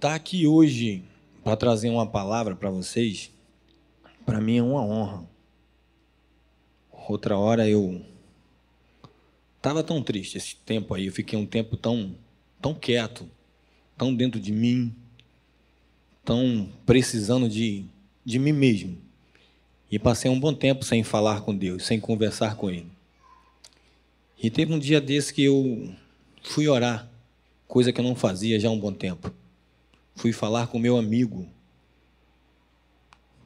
Estar aqui hoje para trazer uma palavra para vocês, para mim é uma honra. Outra hora eu estava tão triste esse tempo aí, eu fiquei um tempo tão, tão quieto, tão dentro de mim, tão precisando de, de mim mesmo. E passei um bom tempo sem falar com Deus, sem conversar com Ele. E teve um dia desse que eu fui orar, coisa que eu não fazia já há um bom tempo fui falar com meu amigo,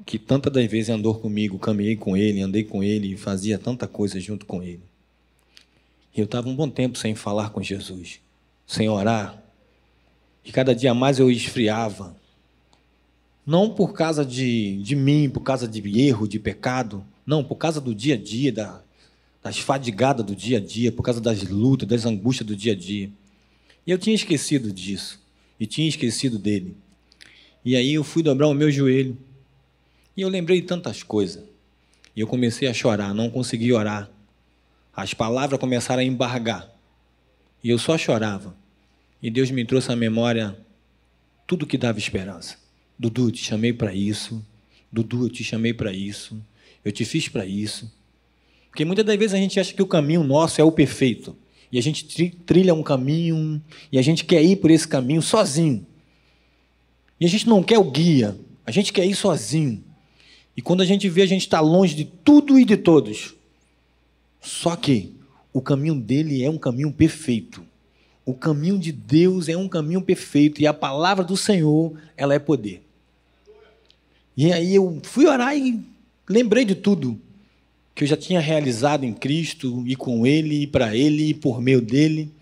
que tantas das vezes andou comigo, caminhei com ele, andei com ele fazia tanta coisa junto com ele. E eu estava um bom tempo sem falar com Jesus, sem orar. E cada dia mais eu esfriava. Não por causa de, de mim, por causa de erro, de pecado. Não, por causa do dia a dia, da, das fadigadas do dia a dia, por causa das lutas, das angústias do dia a dia. E eu tinha esquecido disso e tinha esquecido dele. E aí eu fui dobrar o meu joelho e eu lembrei de tantas coisas. E eu comecei a chorar, não consegui orar. As palavras começaram a embargar. E eu só chorava. E Deus me trouxe à memória tudo que dava esperança. Dudu, eu te chamei para isso. Dudu, eu te chamei para isso. Eu te fiz para isso. Porque muitas das vezes a gente acha que o caminho nosso é o perfeito e a gente trilha um caminho, e a gente quer ir por esse caminho sozinho. E a gente não quer o guia, a gente quer ir sozinho. E quando a gente vê, a gente está longe de tudo e de todos. Só que o caminho dele é um caminho perfeito. O caminho de Deus é um caminho perfeito. E a palavra do Senhor, ela é poder. E aí eu fui orar e lembrei de tudo que eu já tinha realizado em Cristo e com Ele e para Ele e por meio dele.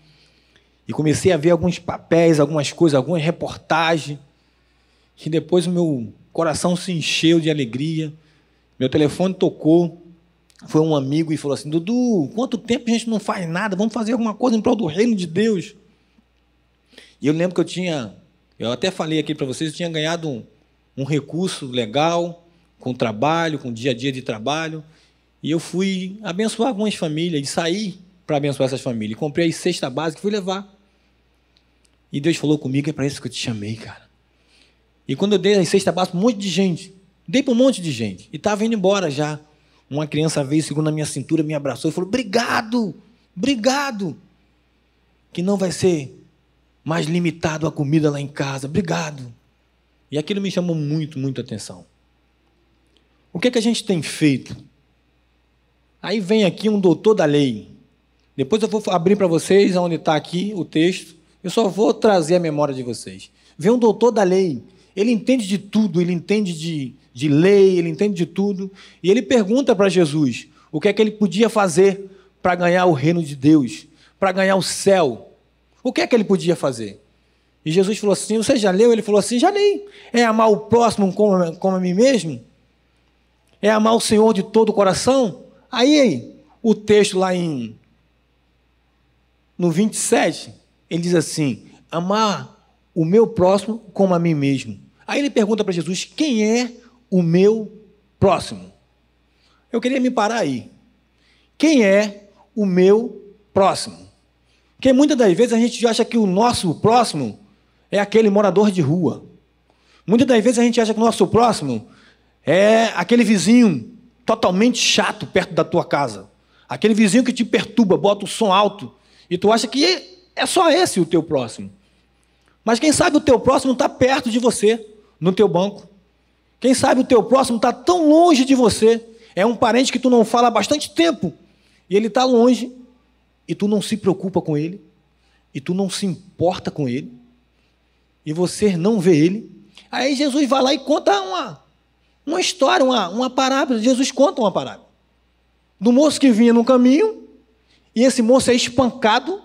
E comecei a ver alguns papéis, algumas coisas, algumas reportagens. Que depois o meu coração se encheu de alegria. Meu telefone tocou. Foi um amigo e falou assim: Dudu, quanto tempo a gente não faz nada? Vamos fazer alguma coisa em prol do reino de Deus. E eu lembro que eu tinha, eu até falei aqui para vocês, eu tinha ganhado um, um recurso legal, com trabalho, com dia a dia de trabalho. E eu fui abençoar algumas famílias, e saí para abençoar essas famílias. comprei a cesta básica e fui levar. E Deus falou comigo, é para isso que eu te chamei, cara. E quando eu dei a cesta básica, um monte de gente. Dei para um monte de gente. E estava indo embora já. Uma criança veio, segurando a minha cintura, me abraçou e falou: Obrigado, obrigado. Que não vai ser mais limitado a comida lá em casa. Obrigado. E aquilo me chamou muito, muito atenção. O que, é que a gente tem feito Aí vem aqui um doutor da lei. Depois eu vou abrir para vocês onde está aqui o texto. Eu só vou trazer a memória de vocês. Vem um doutor da lei. Ele entende de tudo, ele entende de, de lei, ele entende de tudo. E ele pergunta para Jesus o que é que ele podia fazer para ganhar o reino de Deus, para ganhar o céu. O que é que ele podia fazer? E Jesus falou assim: Você já leu? Ele falou assim: Já li. É amar o próximo como, como a mim mesmo? É amar o Senhor de todo o coração? Aí, o texto lá em no 27, ele diz assim: amar o meu próximo como a mim mesmo. Aí ele pergunta para Jesus: quem é o meu próximo? Eu queria me parar aí. Quem é o meu próximo? Porque muitas das vezes a gente acha que o nosso próximo é aquele morador de rua. Muitas das vezes a gente acha que o nosso próximo é aquele vizinho totalmente chato perto da tua casa. Aquele vizinho que te perturba, bota o som alto, e tu acha que é só esse o teu próximo. Mas quem sabe o teu próximo está perto de você, no teu banco. Quem sabe o teu próximo está tão longe de você. É um parente que tu não fala há bastante tempo. E ele está longe. E tu não se preocupa com ele. E tu não se importa com ele. E você não vê ele. Aí Jesus vai lá e conta uma, uma história, uma, uma parábola. Jesus conta uma parábola. Do moço que vinha no caminho, e esse moço é espancado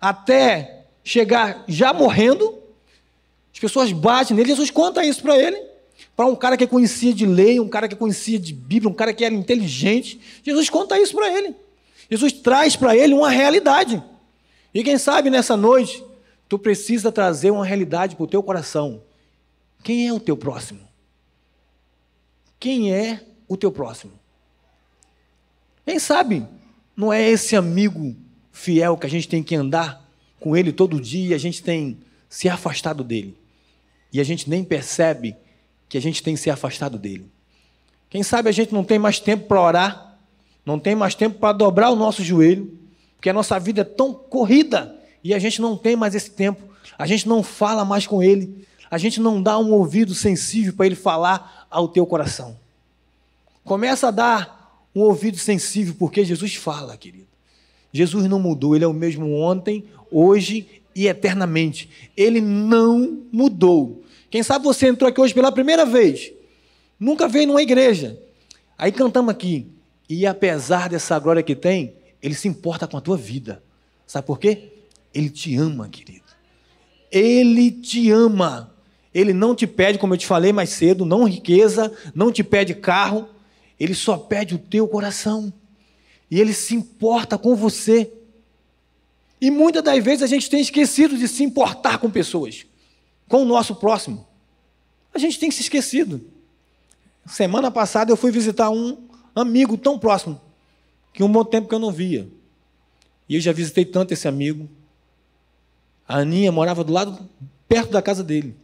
até chegar já morrendo. As pessoas batem nele. Jesus conta isso para ele. Para um cara que conhecia de lei, um cara que conhecia de Bíblia, um cara que era inteligente. Jesus conta isso para ele. Jesus traz para ele uma realidade. E quem sabe nessa noite, tu precisa trazer uma realidade para o teu coração. Quem é o teu próximo? Quem é o teu próximo? Quem sabe não é esse amigo fiel que a gente tem que andar com ele todo dia, a gente tem se afastado dele. e a gente nem percebe que a gente tem se afastado dele. Quem sabe a gente não tem mais tempo para orar, não tem mais tempo para dobrar o nosso joelho, porque a nossa vida é tão corrida e a gente não tem mais esse tempo, a gente não fala mais com ele, a gente não dá um ouvido sensível para ele falar ao teu coração. Começa a dar um ouvido sensível, porque Jesus fala, querido. Jesus não mudou, ele é o mesmo ontem, hoje e eternamente. Ele não mudou. Quem sabe você entrou aqui hoje pela primeira vez, nunca veio numa igreja. Aí cantamos aqui, e apesar dessa glória que tem, ele se importa com a tua vida. Sabe por quê? Ele te ama, querido. Ele te ama. Ele não te pede, como eu te falei mais cedo, não riqueza, não te pede carro, ele só pede o teu coração. E ele se importa com você. E muitas das vezes a gente tem esquecido de se importar com pessoas, com o nosso próximo. A gente tem se esquecido. Semana passada eu fui visitar um amigo tão próximo, que um bom tempo que eu não via. E eu já visitei tanto esse amigo. A Aninha morava do lado, perto da casa dele.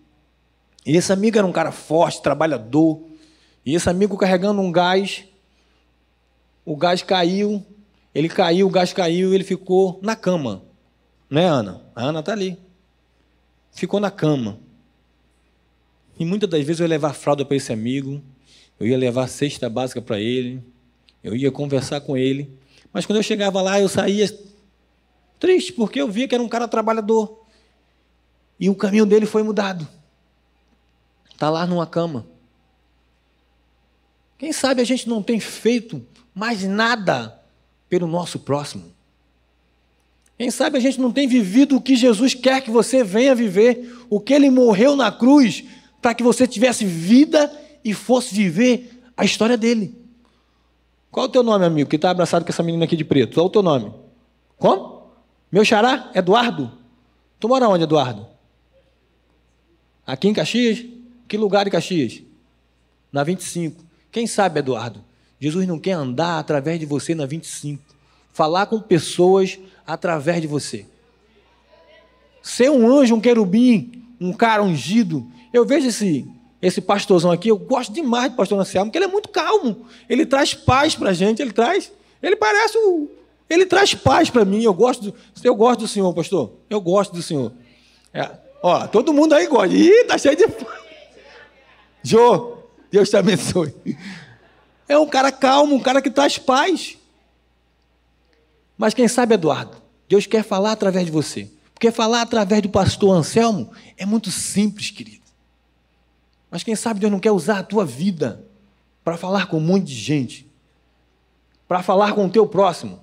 E esse amigo era um cara forte, trabalhador. E esse amigo carregando um gás, o gás caiu, ele caiu, o gás caiu ele ficou na cama. Né, Ana? A Ana está ali. Ficou na cama. E muitas das vezes eu ia levar fralda para esse amigo, eu ia levar cesta básica para ele, eu ia conversar com ele. Mas quando eu chegava lá, eu saía triste, porque eu via que era um cara trabalhador. E o caminho dele foi mudado. Está lá numa cama. Quem sabe a gente não tem feito mais nada pelo nosso próximo. Quem sabe a gente não tem vivido o que Jesus quer que você venha viver, o que ele morreu na cruz para que você tivesse vida e fosse viver a história dele. Qual é o teu nome, amigo, que está abraçado com essa menina aqui de preto? Qual é o teu nome? Como? Meu xará? Eduardo? Tu mora onde, Eduardo? Aqui em Caxias? Que lugar de Caxias? Na 25. Quem sabe, Eduardo? Jesus não quer andar através de você na 25. Falar com pessoas através de você. Ser um anjo, um querubim, um cara ungido. Eu vejo esse, esse pastorzão aqui, eu gosto demais do pastor Anselmo, porque ele é muito calmo. Ele traz paz para a gente, ele traz. Ele parece o. Ele traz paz para mim. Eu gosto, do, eu gosto do Senhor, pastor. Eu gosto do Senhor. É, ó, todo mundo aí gosta. Ih, tá cheio de paz. Jô, Deus te abençoe. É um cara calmo, um cara que traz paz. Mas quem sabe, Eduardo, Deus quer falar através de você. Porque falar através do pastor Anselmo é muito simples, querido. Mas quem sabe Deus não quer usar a tua vida para falar com um monte de gente, para falar com o teu próximo.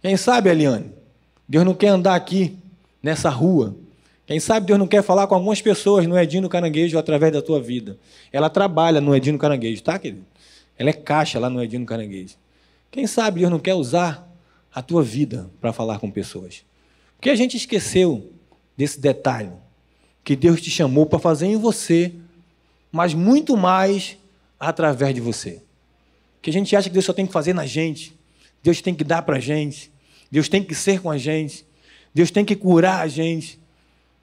Quem sabe, Eliane, Deus não quer andar aqui nessa rua quem sabe Deus não quer falar com algumas pessoas no Edino Caranguejo através da tua vida. Ela trabalha no Edino Caranguejo, tá, querido? Ela é caixa lá no Edino Caranguejo. Quem sabe Deus não quer usar a tua vida para falar com pessoas. Porque a gente esqueceu desse detalhe que Deus te chamou para fazer em você, mas muito mais através de você. Que a gente acha que Deus só tem que fazer na gente, Deus tem que dar para a gente, Deus tem que ser com a gente, Deus tem que curar a gente.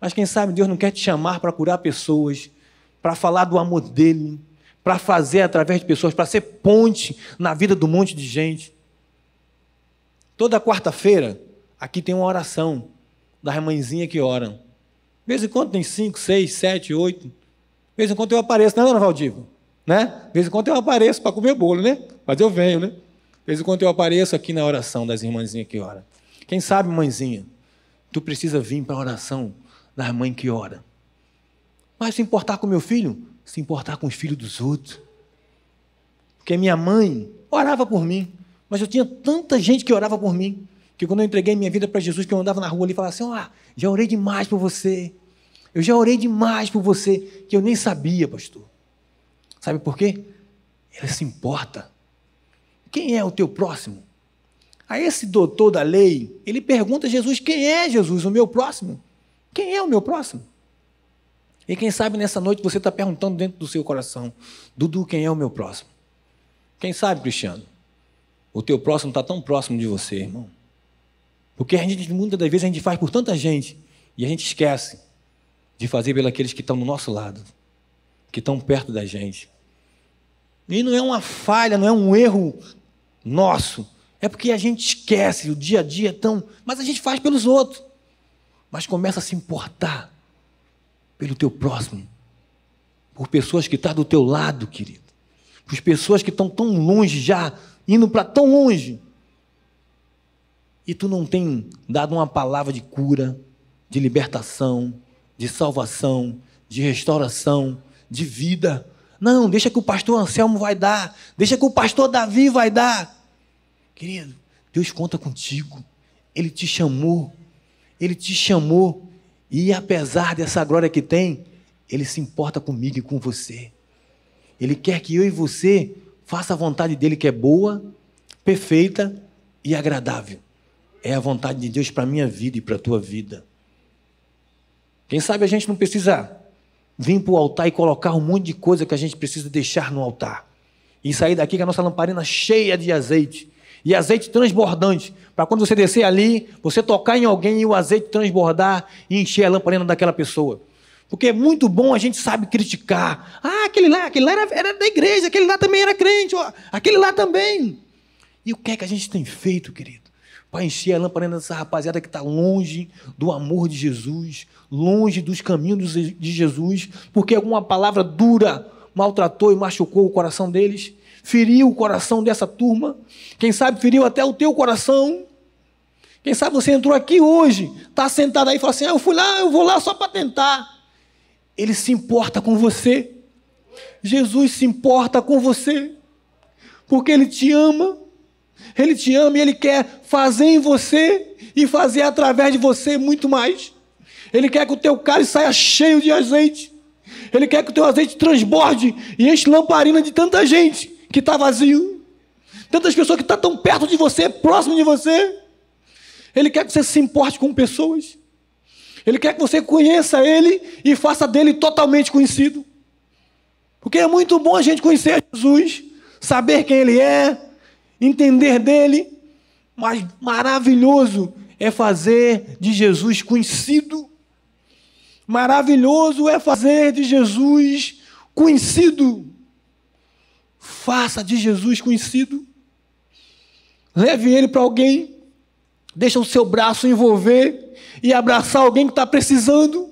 Mas quem sabe Deus não quer te chamar para curar pessoas, para falar do amor dele, para fazer através de pessoas, para ser ponte na vida do monte de gente. Toda quarta-feira, aqui tem uma oração da mãezinha que oram. De vez em quando tem cinco, seis, sete, oito. De vez em quando eu apareço, né, dona Valdiva? Né? De vez em quando eu apareço para comer bolo, né? Mas eu venho, né? De vez em quando eu apareço aqui na oração das irmãzinhas que oram. Quem sabe, mãezinha, tu precisa vir para a oração da mãe que ora. Mas se importar com meu filho, se importar com os filhos dos outros. Porque minha mãe orava por mim, mas eu tinha tanta gente que orava por mim, que quando eu entreguei minha vida para Jesus, que eu andava na rua ali e falava assim: oh, já orei demais por você. Eu já orei demais por você, que eu nem sabia, pastor. Sabe por quê? Ele se importa. Quem é o teu próximo? A esse doutor da lei, ele pergunta a Jesus: quem é Jesus, o meu próximo? Quem é o meu próximo? E quem sabe nessa noite você está perguntando dentro do seu coração: Dudu, quem é o meu próximo? Quem sabe, Cristiano? O teu próximo está tão próximo de você, irmão. Porque a gente, muitas das vezes a gente faz por tanta gente E a gente esquece de fazer pelos que estão do nosso lado, que estão perto da gente. E não é uma falha, não é um erro nosso. É porque a gente esquece, o dia a dia é tão. Mas a gente faz pelos outros. Mas começa a se importar pelo teu próximo, por pessoas que estão tá do teu lado, querido, por pessoas que estão tão longe já, indo para tão longe. E tu não tem dado uma palavra de cura, de libertação, de salvação, de restauração, de vida. Não, deixa que o pastor Anselmo vai dar, deixa que o pastor Davi vai dar. Querido, Deus conta contigo. Ele te chamou, ele te chamou, e apesar dessa glória que tem, ele se importa comigo e com você. Ele quer que eu e você faça a vontade dele que é boa, perfeita e agradável. É a vontade de Deus para a minha vida e para a tua vida. Quem sabe a gente não precisa vir para o altar e colocar um monte de coisa que a gente precisa deixar no altar. E sair daqui com a nossa lamparina cheia de azeite. E azeite transbordante. Para quando você descer ali, você tocar em alguém e o azeite transbordar e encher a lamparina daquela pessoa. Porque é muito bom a gente sabe criticar. Ah, aquele lá, aquele lá era, era da igreja, aquele lá também era crente, ó, aquele lá também. E o que é que a gente tem feito, querido? Para encher a lamparina dessa rapaziada que está longe do amor de Jesus, longe dos caminhos de Jesus, porque alguma palavra dura maltratou e machucou o coração deles, feriu o coração dessa turma, quem sabe feriu até o teu coração. Quem sabe você entrou aqui hoje, está sentado aí e fala assim: ah, eu fui lá, eu vou lá só para tentar. Ele se importa com você. Jesus se importa com você, porque Ele te ama. Ele te ama e Ele quer fazer em você e fazer através de você muito mais. Ele quer que o teu cálice saia cheio de azeite. Ele quer que o teu azeite transborde e enche lamparina de tanta gente que está vazio. Tantas pessoas que estão tá tão perto de você, próximo de você. Ele quer que você se importe com pessoas. Ele quer que você conheça Ele e faça dele totalmente conhecido. Porque é muito bom a gente conhecer Jesus, saber quem Ele é, entender dele, mas maravilhoso é fazer de Jesus conhecido. Maravilhoso é fazer de Jesus conhecido. Faça de Jesus conhecido. Leve ele para alguém. Deixa o seu braço envolver e abraçar alguém que está precisando.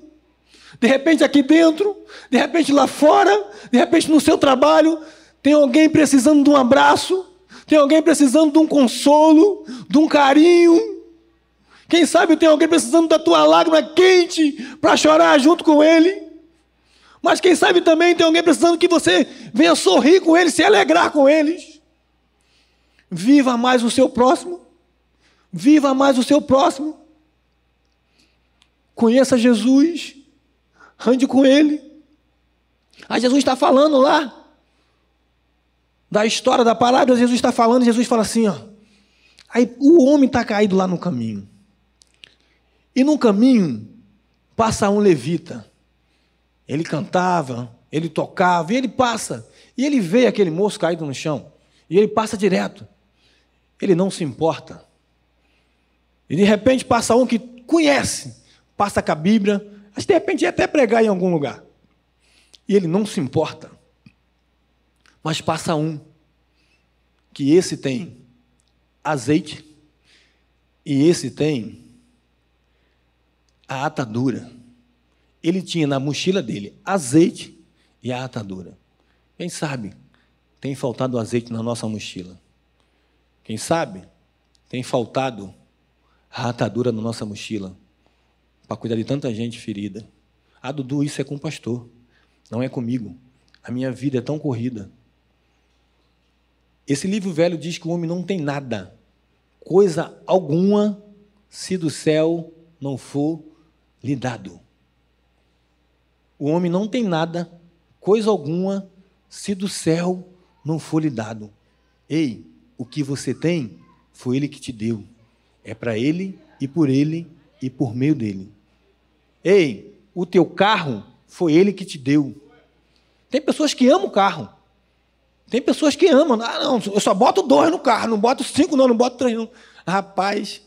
De repente aqui dentro, de repente lá fora, de repente no seu trabalho, tem alguém precisando de um abraço, tem alguém precisando de um consolo, de um carinho. Quem sabe tem alguém precisando da tua lágrima quente para chorar junto com ele. Mas quem sabe também tem alguém precisando que você venha sorrir com eles, se alegrar com eles. Viva mais o seu próximo. Viva mais o seu próximo. Conheça Jesus. Ande com ele. Aí Jesus está falando lá da história da palavra, Jesus está falando, Jesus fala assim, ó. Aí o homem está caído lá no caminho. E no caminho passa um levita. Ele cantava, ele tocava, e ele passa. E ele vê aquele moço caído no chão. E ele passa direto. Ele não se importa. E de repente passa um que conhece, passa com a Bíblia, mas de repente ia até pregar em algum lugar. E ele não se importa. Mas passa um que esse tem azeite e esse tem a atadura. Ele tinha na mochila dele azeite e a atadura. Quem sabe tem faltado azeite na nossa mochila? Quem sabe tem faltado a atadura na nossa mochila para cuidar de tanta gente ferida? Ah, Dudu, isso é com o pastor, não é comigo. A minha vida é tão corrida. Esse livro velho diz que o homem não tem nada, coisa alguma, se do céu não for lhe dado. O homem não tem nada, coisa alguma, se do céu não for lhe dado. Ei, o que você tem foi ele que te deu. É para ele e por ele e por meio dele. Ei, o teu carro foi ele que te deu. Tem pessoas que amam o carro. Tem pessoas que amam. Ah, não, eu só boto dois no carro, não boto cinco, não, não boto três, não. Rapaz,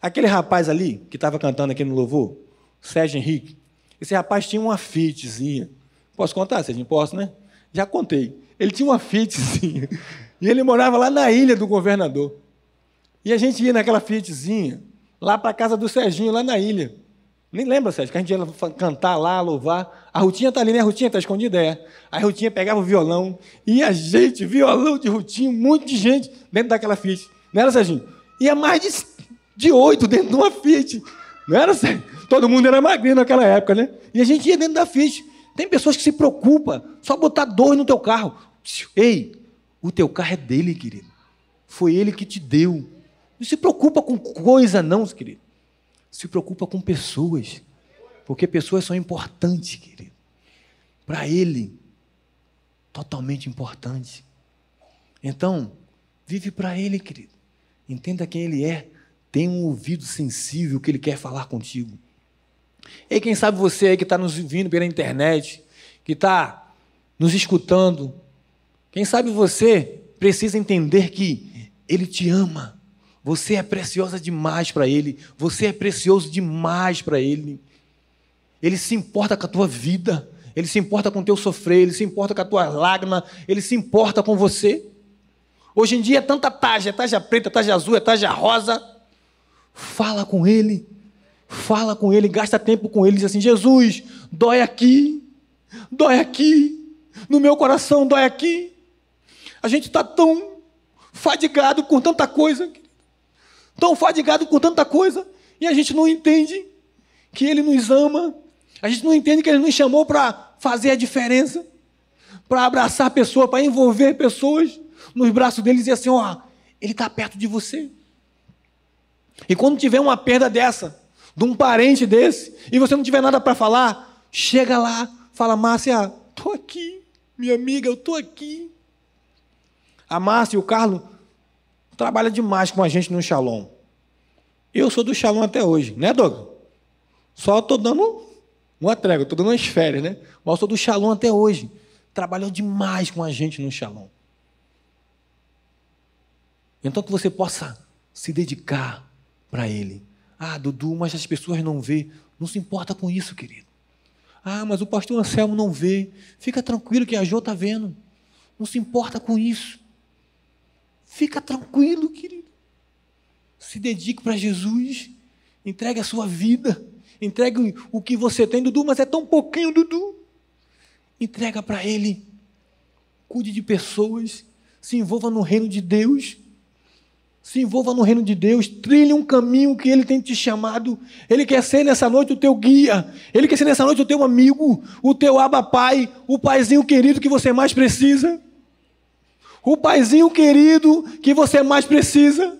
aquele rapaz ali que estava cantando aqui no louvor, Sérgio Henrique. Esse rapaz tinha uma Fiatzinha. Posso contar, Sérgio? Posso, né? Já contei. Ele tinha uma Fiatzinha. E ele morava lá na ilha do governador. E a gente ia naquela Fiatzinha, lá para a casa do Serginho, lá na ilha. Nem lembra, Sérgio, que a gente ia cantar lá, louvar. A Rutinha está ali, né? A Rutinha está escondida, é. A Rutinha pegava o violão. E a gente, violão de Rutinho, um monte de gente dentro daquela Fiat. Não era, Serginho? Ia mais de, de oito dentro de uma Fiat. Não era, Sérgio? Todo mundo era magrinho naquela época, né? E a gente ia dentro da Fiat. Tem pessoas que se preocupam só botar dois no teu carro. Ei, o teu carro é dele, querido. Foi ele que te deu. Não se preocupa com coisa, não, querido. Se preocupa com pessoas. Porque pessoas são importantes, querido. Para ele, totalmente importante. Então, vive para ele, querido. Entenda quem ele é. Tenha um ouvido sensível que ele quer falar contigo. E quem sabe você aí que está nos vindo pela internet, que está nos escutando, quem sabe você precisa entender que Ele te ama. Você é preciosa demais para Ele. Você é precioso demais para Ele. Ele se importa com a tua vida. Ele se importa com o teu sofrer. Ele se importa com a tua lágrima. Ele se importa com você. Hoje em dia é tanta taja, é taja preta, é taja azul, é taja rosa. Fala com Ele. Fala com Ele, gasta tempo com Ele. Diz assim: Jesus, dói aqui. Dói aqui. No meu coração dói aqui. A gente está tão fadigado com tanta coisa, tão fadigado com tanta coisa, e a gente não entende que Ele nos ama, a gente não entende que Ele nos chamou para fazer a diferença, para abraçar pessoas, para envolver pessoas nos braços dele e dizer assim: ó, Ele está perto de você. E quando tiver uma perda dessa, de um parente desse, e você não tiver nada para falar, chega lá, fala, Márcia, estou aqui, minha amiga, eu estou aqui. A Márcia e o Carlos trabalham demais com a gente no Shalom. Eu sou do Shalom até hoje, né, Douglas? Só estou dando uma trégua, estou dando umas férias, né? Mas eu sou do Shalom até hoje. Trabalhou demais com a gente no Shalom. Então que você possa se dedicar para Ele. Ah, Dudu, mas as pessoas não vê. Não se importa com isso, querido. Ah, mas o pastor Anselmo não vê. Fica tranquilo que a Jô está vendo. Não se importa com isso. Fica tranquilo, querido. Se dedique para Jesus. Entregue a sua vida. Entregue o que você tem, Dudu, mas é tão pouquinho, Dudu. Entrega para Ele. Cuide de pessoas. Se envolva no reino de Deus. Se envolva no reino de Deus, trilhe um caminho que Ele tem te chamado. Ele quer ser nessa noite o teu guia. Ele quer ser nessa noite o teu amigo, o teu aba pai, o paizinho querido que você mais precisa o paizinho querido que você mais precisa.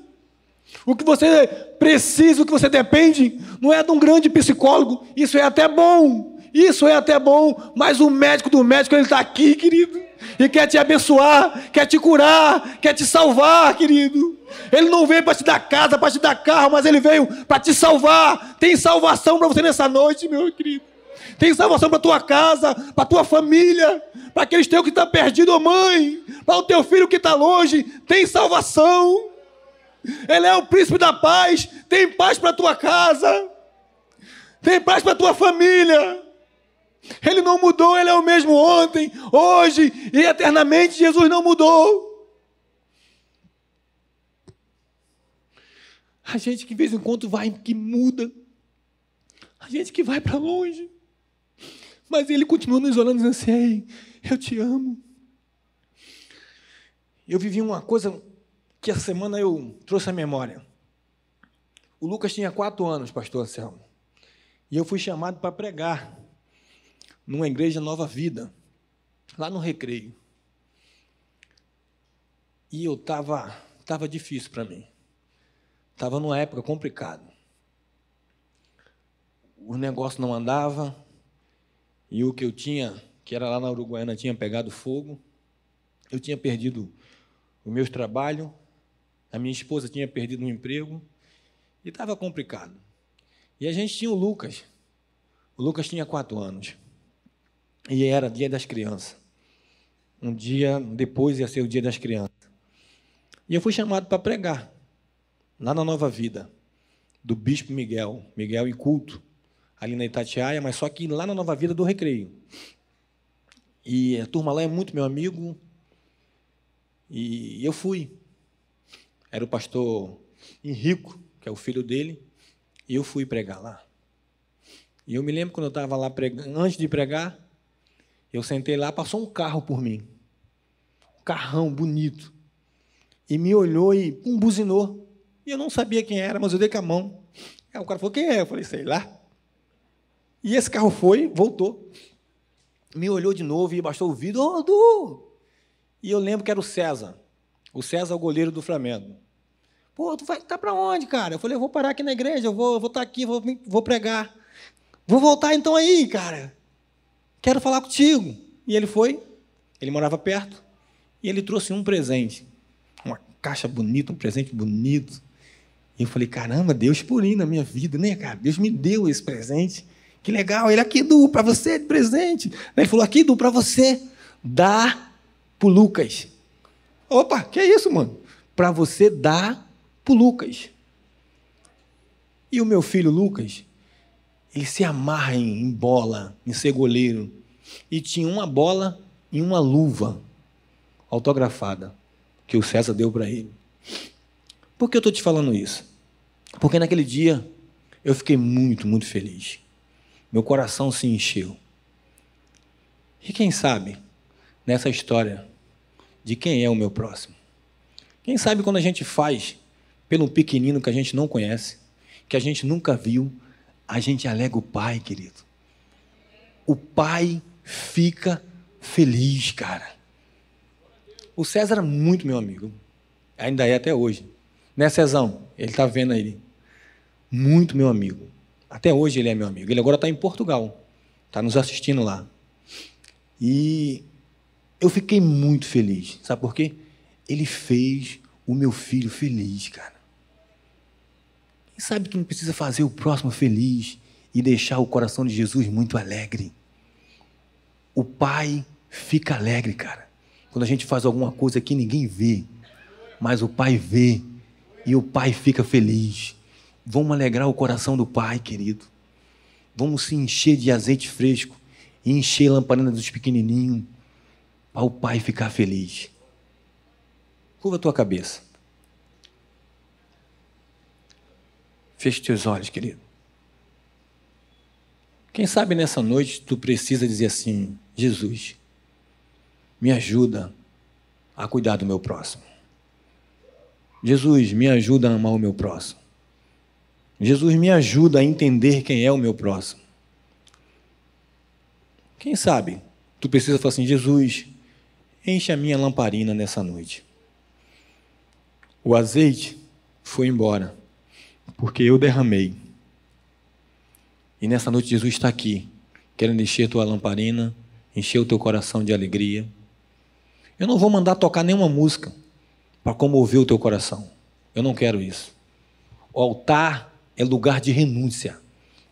O que você precisa, o que você depende, não é de um grande psicólogo. Isso é até bom. Isso é até bom. Mas o médico do médico, ele está aqui, querido. E quer te abençoar, quer te curar, quer te salvar, querido. Ele não veio para te dar casa, para te dar carro, mas ele veio para te salvar. Tem salvação para você nessa noite, meu querido. Tem salvação para tua casa, para tua família, para aqueles teus que estão tá perdidos, mãe, para o teu filho que está longe, tem salvação. Ele é o príncipe da paz, tem paz para tua casa, tem paz para tua família. Ele não mudou, ele é o mesmo ontem, hoje e eternamente. Jesus não mudou. A gente que de vez em quando vai, que muda. A gente que vai para longe. Mas ele continua nos olhando dizendo assim: Ei, eu te amo. Eu vivi uma coisa que essa semana eu trouxe à memória. O Lucas tinha quatro anos, pastor Anselmo. E eu fui chamado para pregar numa igreja Nova Vida, lá no Recreio. E eu estava tava difícil para mim. Estava numa época complicada. O negócio não andava, e o que eu tinha, que era lá na Uruguaiana, tinha pegado fogo. Eu tinha perdido o meu trabalho, a minha esposa tinha perdido um emprego e estava complicado. E a gente tinha o Lucas. O Lucas tinha quatro anos. E era dia das crianças. Um dia depois ia ser o dia das crianças. E eu fui chamado para pregar, lá na Nova Vida, do Bispo Miguel, Miguel em culto. ali na Itatiaia, mas só que lá na Nova Vida do Recreio. E a turma lá é muito meu amigo. E eu fui. Era o pastor Henrico, que é o filho dele, e eu fui pregar lá. E eu me lembro quando eu estava lá pregando, antes de pregar, eu sentei lá, passou um carro por mim. Um carrão bonito. E me olhou e um buzinou. E eu não sabia quem era, mas eu dei com a mão. Aí o cara falou, quem é? Eu falei, sei lá. E esse carro foi, voltou. Me olhou de novo e baixou o vidro. Ô, oh, Du! E eu lembro que era o César. O César, o goleiro do Flamengo. Pô, tu vai tá para onde, cara? Eu falei, eu vou parar aqui na igreja, eu vou, eu vou estar tá aqui, vou, vou pregar. Vou voltar então aí, cara. Quero falar contigo. E ele foi, ele morava perto, e ele trouxe um presente. Uma caixa bonita, um presente bonito. E eu falei, caramba, Deus purinho na minha vida, né, cara? Deus me deu esse presente. Que legal. Ele, aqui, Du, para você de presente. Ele falou, aqui, Du, para você. Dá pro Lucas. Opa, que é isso, mano? Para você dar pro Lucas. E o meu filho Lucas, ele se amarra em, bola, em ser goleiro. E tinha uma bola e uma luva autografada que o César deu para ele. Por que eu estou te falando isso? Porque naquele dia eu fiquei muito, muito feliz. Meu coração se encheu. E quem sabe, nessa história, de quem é o meu próximo? Quem sabe quando a gente faz pelo pequenino que a gente não conhece, que a gente nunca viu, a gente alega o pai, querido. O pai fica feliz, cara. O César era muito meu amigo. Ainda é até hoje. Né, Cezão? Ele está vendo aí. Muito meu amigo. Até hoje ele é meu amigo. Ele agora está em Portugal. Está nos assistindo lá. E eu fiquei muito feliz. Sabe por quê? Ele fez o meu filho feliz, cara. E sabe que não precisa fazer o próximo feliz e deixar o coração de Jesus muito alegre. O pai fica alegre, cara, quando a gente faz alguma coisa que ninguém vê, mas o pai vê e o pai fica feliz. Vamos alegrar o coração do pai, querido. Vamos se encher de azeite fresco e encher a lamparina dos pequenininhos para o pai ficar feliz. Curva a tua cabeça. Feche teus olhos, querido. Quem sabe nessa noite tu precisa dizer assim: Jesus, me ajuda a cuidar do meu próximo. Jesus, me ajuda a amar o meu próximo. Jesus, me ajuda a entender quem é o meu próximo. Quem sabe tu precisa falar assim: Jesus, enche a minha lamparina nessa noite. O azeite foi embora porque eu derramei. E nessa noite Jesus está aqui, querendo encher tua lamparina, encher o teu coração de alegria. Eu não vou mandar tocar nenhuma música para comover o teu coração. Eu não quero isso. O altar é lugar de renúncia.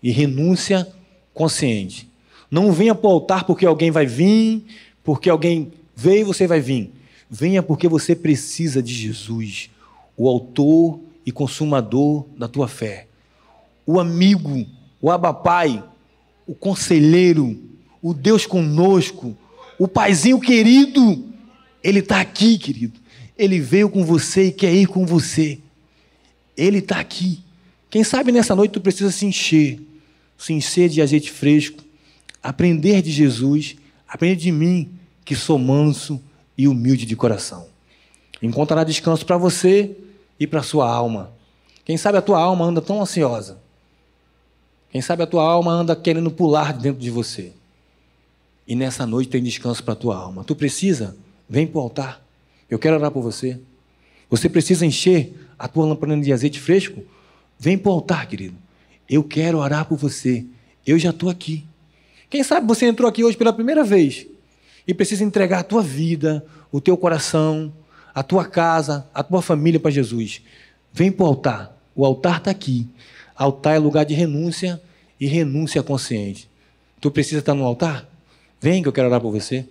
E renúncia consciente. Não venha para o altar porque alguém vai vir, porque alguém veio e você vai vir. Venha porque você precisa de Jesus, o autor e consumador da tua fé. O amigo, o abapai, o conselheiro, o Deus conosco, o paizinho querido, ele está aqui, querido. Ele veio com você e quer ir com você. Ele está aqui. Quem sabe nessa noite tu precisa se encher, se encher de azeite fresco, aprender de Jesus, aprender de mim, que sou manso e humilde de coração. Encontrará descanso para você e para a sua alma. Quem sabe a tua alma anda tão ansiosa. Quem sabe a tua alma anda querendo pular dentro de você. E nessa noite tem descanso para a tua alma. Tu precisa? Vem para o altar. Eu quero orar por você. Você precisa encher a tua lamparina de azeite fresco? Vem para o altar, querido. Eu quero orar por você. Eu já estou aqui. Quem sabe você entrou aqui hoje pela primeira vez e precisa entregar a tua vida, o teu coração, a tua casa, a tua família para Jesus. Vem para o altar. O altar está aqui. Altar é lugar de renúncia e renúncia consciente. Tu precisa estar no altar? Vem que eu quero orar por você.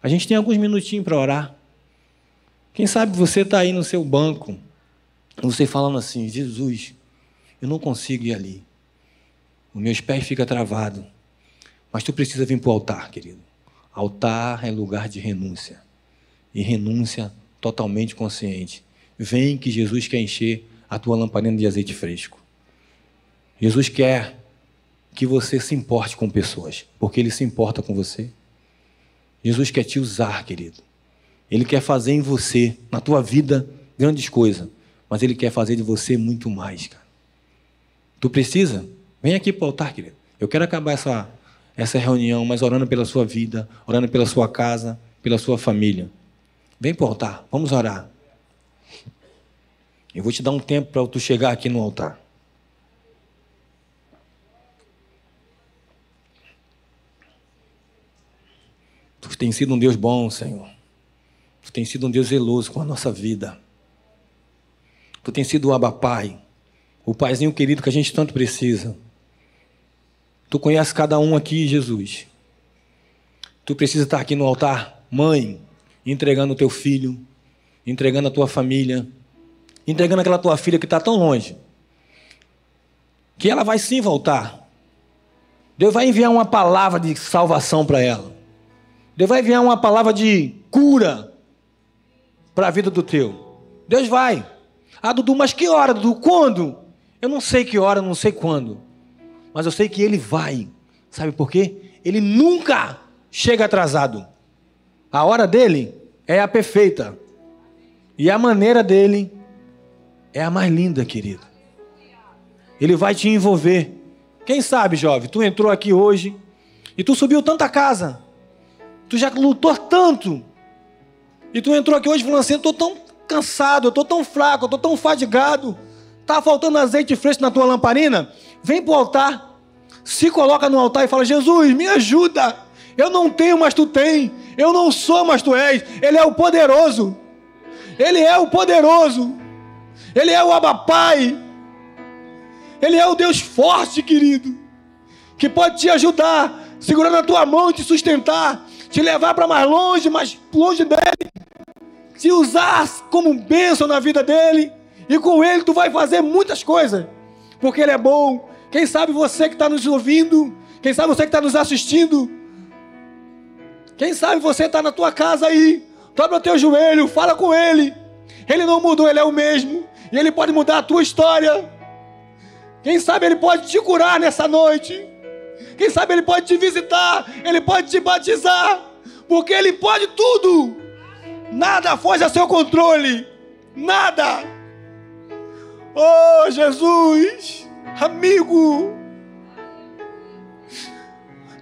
A gente tem alguns minutinhos para orar. Quem sabe você está aí no seu banco, você falando assim: Jesus, eu não consigo ir ali. Os meus pés ficam travados. Mas tu precisa vir para o altar, querido. Altar é lugar de renúncia. E renúncia totalmente consciente. Vem que Jesus quer encher a tua lamparina de azeite fresco. Jesus quer que você se importe com pessoas, porque Ele se importa com você. Jesus quer te usar, querido. Ele quer fazer em você, na tua vida, grandes coisas, mas Ele quer fazer de você muito mais, cara. Tu precisa? Vem aqui para o altar, querido. Eu quero acabar essa, essa reunião, mas orando pela sua vida, orando pela sua casa, pela sua família. Vem para o altar, vamos orar. Eu vou te dar um tempo para tu chegar aqui no altar. Tu tem sido um Deus bom, Senhor. Tu tem sido um Deus zeloso com a nossa vida. Tu tem sido o Abapai, o paizinho querido que a gente tanto precisa. Tu conhece cada um aqui, Jesus. Tu precisa estar aqui no altar, mãe, entregando o teu filho, entregando a tua família, entregando aquela tua filha que está tão longe, que ela vai sim voltar. Deus vai enviar uma palavra de salvação para ela. Deus vai enviar uma palavra de cura para a vida do teu. Deus vai. Ah, Dudu, mas que hora, Dudu? Quando? Eu não sei que hora, não sei quando. Mas eu sei que ele vai. Sabe por quê? Ele nunca chega atrasado. A hora dele é a perfeita. E a maneira dele é a mais linda, querido. Ele vai te envolver. Quem sabe, jovem, tu entrou aqui hoje e tu subiu tanta casa. Tu já lutou tanto. E tu entrou aqui hoje falando assim: eu estou tão cansado, eu estou tão fraco, eu estou tão fadigado. Está faltando azeite fresco na tua lamparina? Vem para o altar. Se coloca no altar e fala: Jesus, me ajuda. Eu não tenho, mas tu tem. Eu não sou, mas tu és. Ele é o poderoso. Ele é o poderoso. Ele é o Abapai. Ele é o Deus forte, querido. Que pode te ajudar, segurando a tua mão e te sustentar te levar para mais longe, mais longe dele, te usar como bênção na vida dele, e com ele tu vai fazer muitas coisas, porque ele é bom. Quem sabe você que está nos ouvindo, quem sabe você que está nos assistindo, quem sabe você está na tua casa aí, dobra o teu joelho, fala com ele. Ele não mudou, ele é o mesmo, e ele pode mudar a tua história. Quem sabe ele pode te curar nessa noite. Quem sabe Ele pode te visitar, Ele pode te batizar, porque Ele pode tudo. Nada foge a seu controle, nada. Oh Jesus, amigo,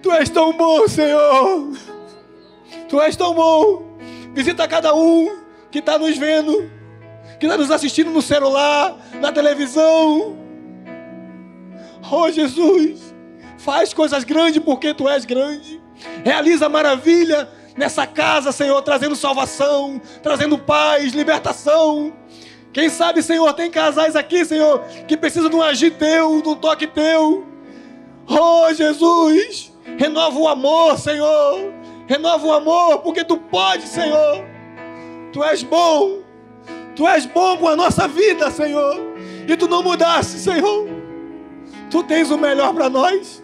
Tu és tão bom, Senhor. Tu és tão bom. Visita cada um que está nos vendo, que está nos assistindo no celular, na televisão. Oh Jesus, Faz coisas grandes porque tu és grande. Realiza maravilha nessa casa, Senhor, trazendo salvação, trazendo paz, libertação. Quem sabe, Senhor, tem casais aqui, Senhor, que precisam de um agir teu, de um toque teu. Oh, Jesus, renova o amor, Senhor. Renova o amor, porque tu pode, Senhor. Tu és bom. Tu és bom com a nossa vida, Senhor. E tu não mudaste, Senhor. Tu tens o melhor para nós.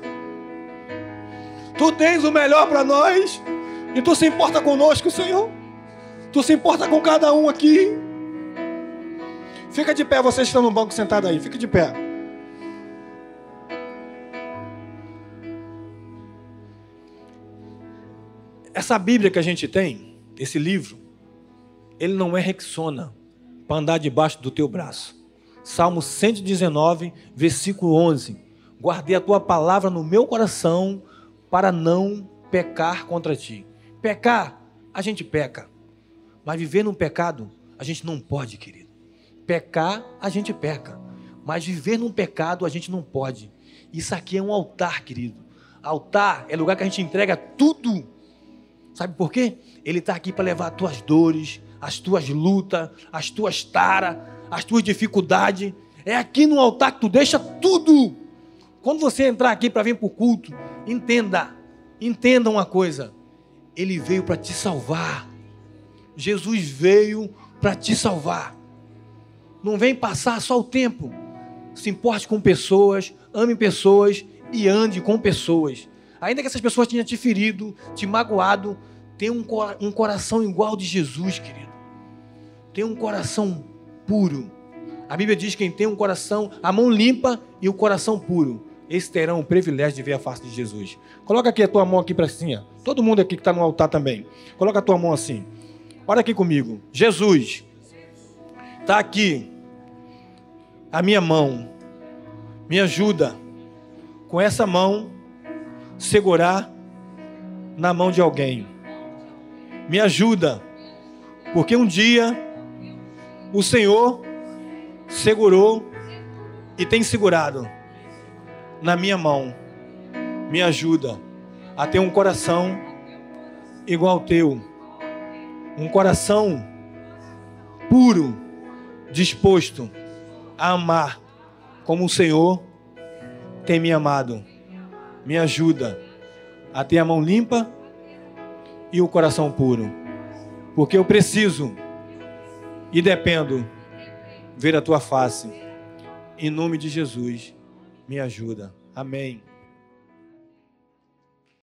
Tu tens o melhor para nós. E tu se importa conosco, Senhor. Tu se importa com cada um aqui. Fica de pé, vocês estão no banco sentado aí. Fica de pé. Essa Bíblia que a gente tem, esse livro, ele não é Rexona para andar debaixo do teu braço. Salmo 119, versículo 11. Guardei a tua palavra no meu coração para não pecar contra ti. Pecar, a gente peca. Mas viver num pecado, a gente não pode, querido. Pecar, a gente peca. Mas viver num pecado, a gente não pode. Isso aqui é um altar, querido. Altar é lugar que a gente entrega tudo. Sabe por quê? Ele está aqui para levar as tuas dores, as tuas lutas, as tuas taras, as tuas dificuldades. É aqui no altar que tu deixa tudo. Quando você entrar aqui para vir para o culto, entenda, entenda uma coisa: Ele veio para te salvar. Jesus veio para te salvar. Não vem passar só o tempo. Se importe com pessoas, ame pessoas e ande com pessoas. Ainda que essas pessoas tenham te ferido, te magoado, tenha um, um coração igual de Jesus, querido. Tenha um coração puro. A Bíblia diz que quem tem um coração, a mão limpa e o coração puro, esses terão o privilégio de ver a face de Jesus. Coloca aqui a tua mão aqui para cima. Todo mundo aqui que está no altar também. Coloca a tua mão assim. Olha aqui comigo. Jesus está aqui. A minha mão. Me ajuda com essa mão segurar na mão de alguém. Me ajuda, porque um dia o Senhor segurou e tem segurado na minha mão. Me ajuda a ter um coração igual ao teu. Um coração puro, disposto a amar como o Senhor tem me amado. Me ajuda a ter a mão limpa e o coração puro. Porque eu preciso e dependo ver a tua face. Em nome de Jesus, me ajuda. Amém.